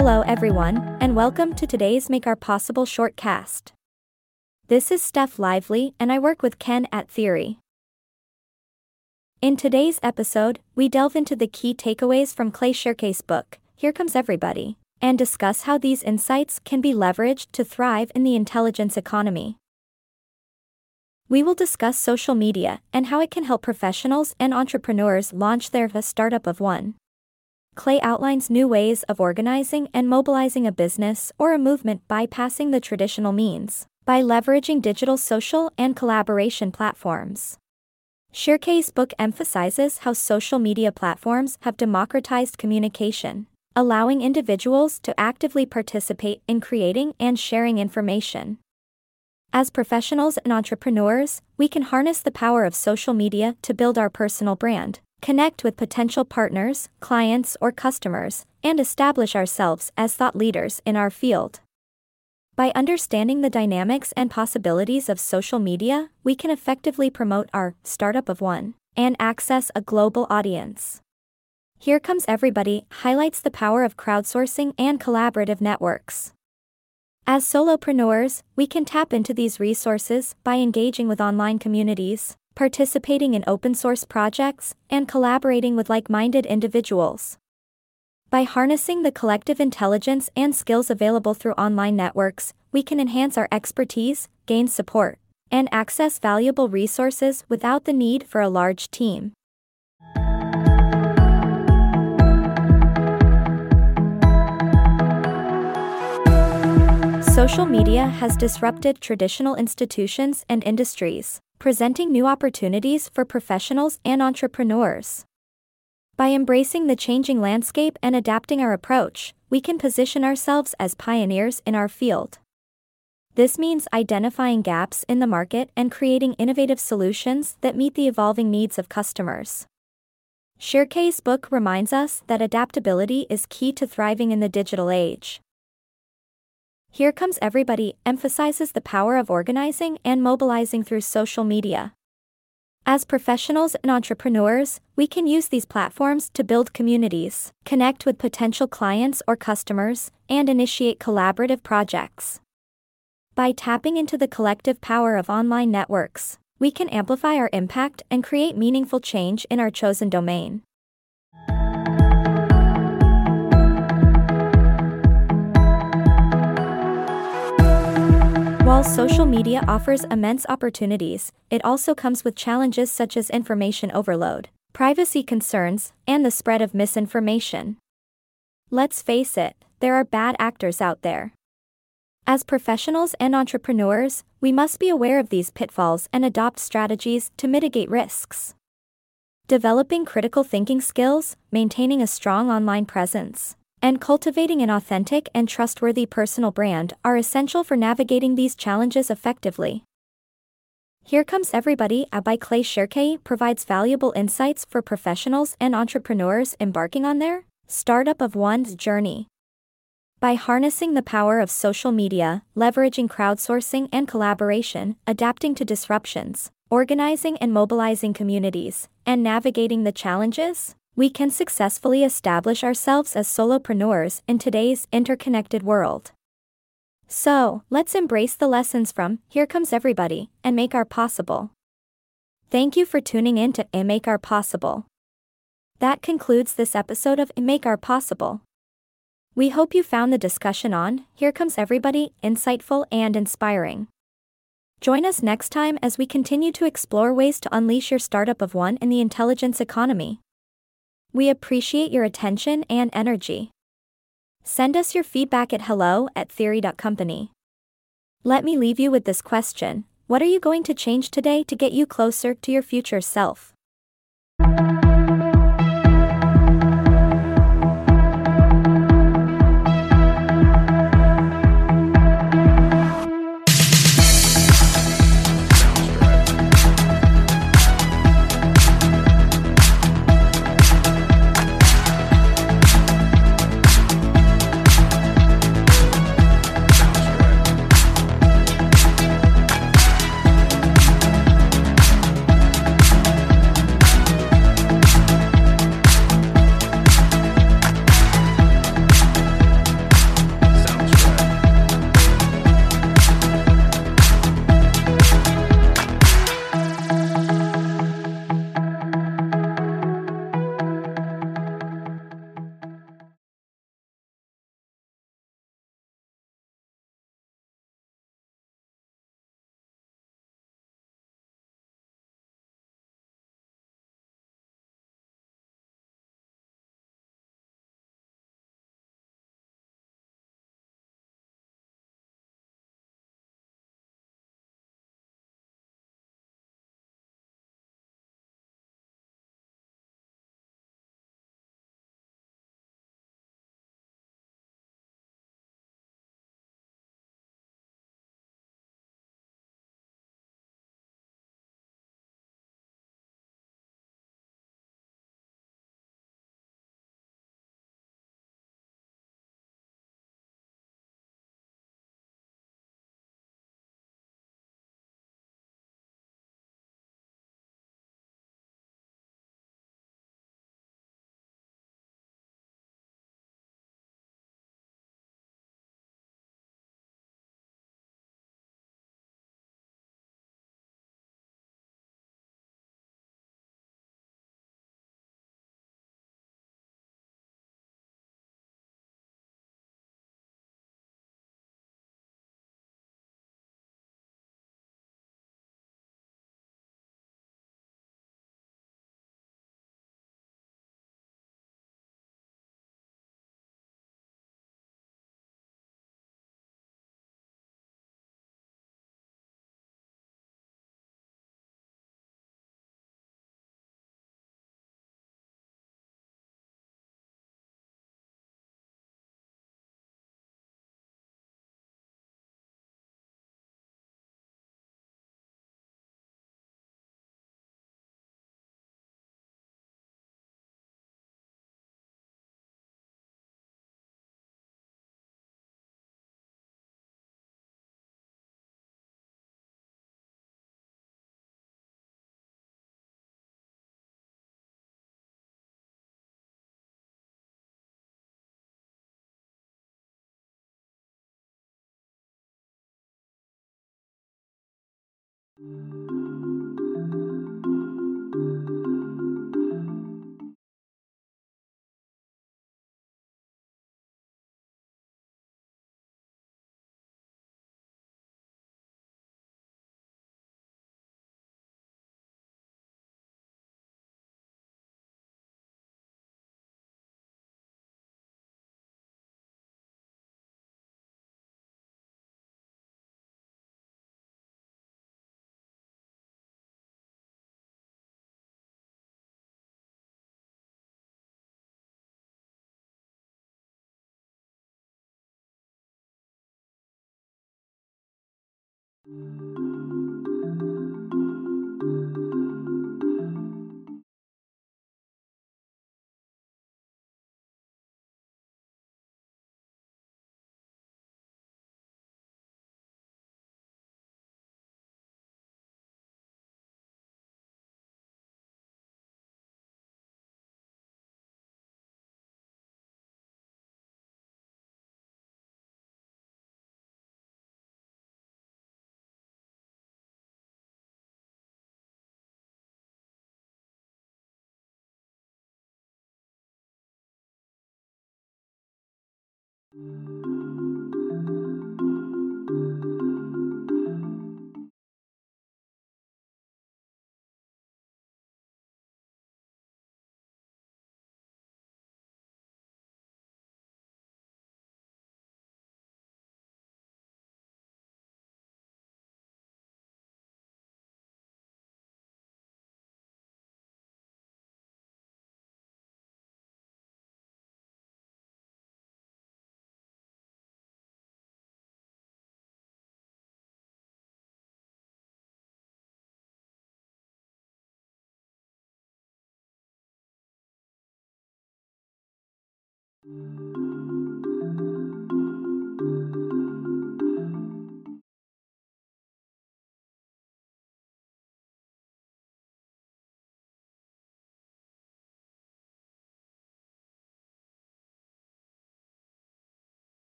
Hello, everyone, and welcome to today's Make Our Possible shortcast. This is Steph Lively, and I work with Ken at Theory. In today's episode, we delve into the key takeaways from Clay Shirky's book, Here Comes Everybody, and discuss how these insights can be leveraged to thrive in the intelligence economy. We will discuss social media and how it can help professionals and entrepreneurs launch their startup of one. Clay outlines new ways of organizing and mobilizing a business or a movement bypassing the traditional means by leveraging digital social and collaboration platforms. Shirky's book emphasizes how social media platforms have democratized communication, allowing individuals to actively participate in creating and sharing information. As professionals and entrepreneurs, we can harness the power of social media to build our personal brand, connect with potential partners, clients, or customers, and establish ourselves as thought leaders in our field. By understanding the dynamics and possibilities of social media, we can effectively promote our startup of one and access a global audience. Here Comes Everybody highlights the power of crowdsourcing and collaborative networks. As solopreneurs, we can tap into these resources by engaging with online communities, participating in open source projects, and collaborating with like minded individuals. By harnessing the collective intelligence and skills available through online networks, we can enhance our expertise, gain support, and access valuable resources without the need for a large team. Social media has disrupted traditional institutions and industries, presenting new opportunities for professionals and entrepreneurs. By embracing the changing landscape and adapting our approach, we can position ourselves as pioneers in our field. This means identifying gaps in the market and creating innovative solutions that meet the evolving needs of customers. Shirky's book reminds us that adaptability is key to thriving in the digital age. Here Comes Everybody emphasizes the power of organizing and mobilizing through social media. As professionals and entrepreneurs, we can use these platforms to build communities, connect with potential clients or customers, and initiate collaborative projects. By tapping into the collective power of online networks, we can amplify our impact and create meaningful change in our chosen domain. While social media offers immense opportunities, it also comes with challenges such as information overload, privacy concerns, and the spread of misinformation. Let's face it, there are bad actors out there. As professionals and entrepreneurs, we must be aware of these pitfalls and adopt strategies to mitigate risks. Developing critical thinking skills, maintaining a strong online presence, and cultivating an authentic and trustworthy personal brand are essential for navigating these challenges effectively. Here Comes Everybody by Clay Shirky provides valuable insights for professionals and entrepreneurs embarking on their startup of one's journey. By harnessing the power of social media, leveraging crowdsourcing and collaboration, adapting to disruptions, organizing and mobilizing communities, and navigating the challenges, we can successfully establish ourselves as solopreneurs in today's interconnected world. So, let's embrace the lessons from Here Comes Everybody and make our possible. Thank you for tuning in to Make Our Possible. That concludes this episode of Make Our Possible. We hope you found the discussion on Here Comes Everybody insightful and inspiring. Join us next time as we continue to explore ways to unleash your startup of one in the intelligence economy. We appreciate your attention and energy. Send us your feedback at hello at theory.company. Let me leave you with this question What are you going to change today to get you closer to your future self? Thank you.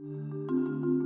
Thank you.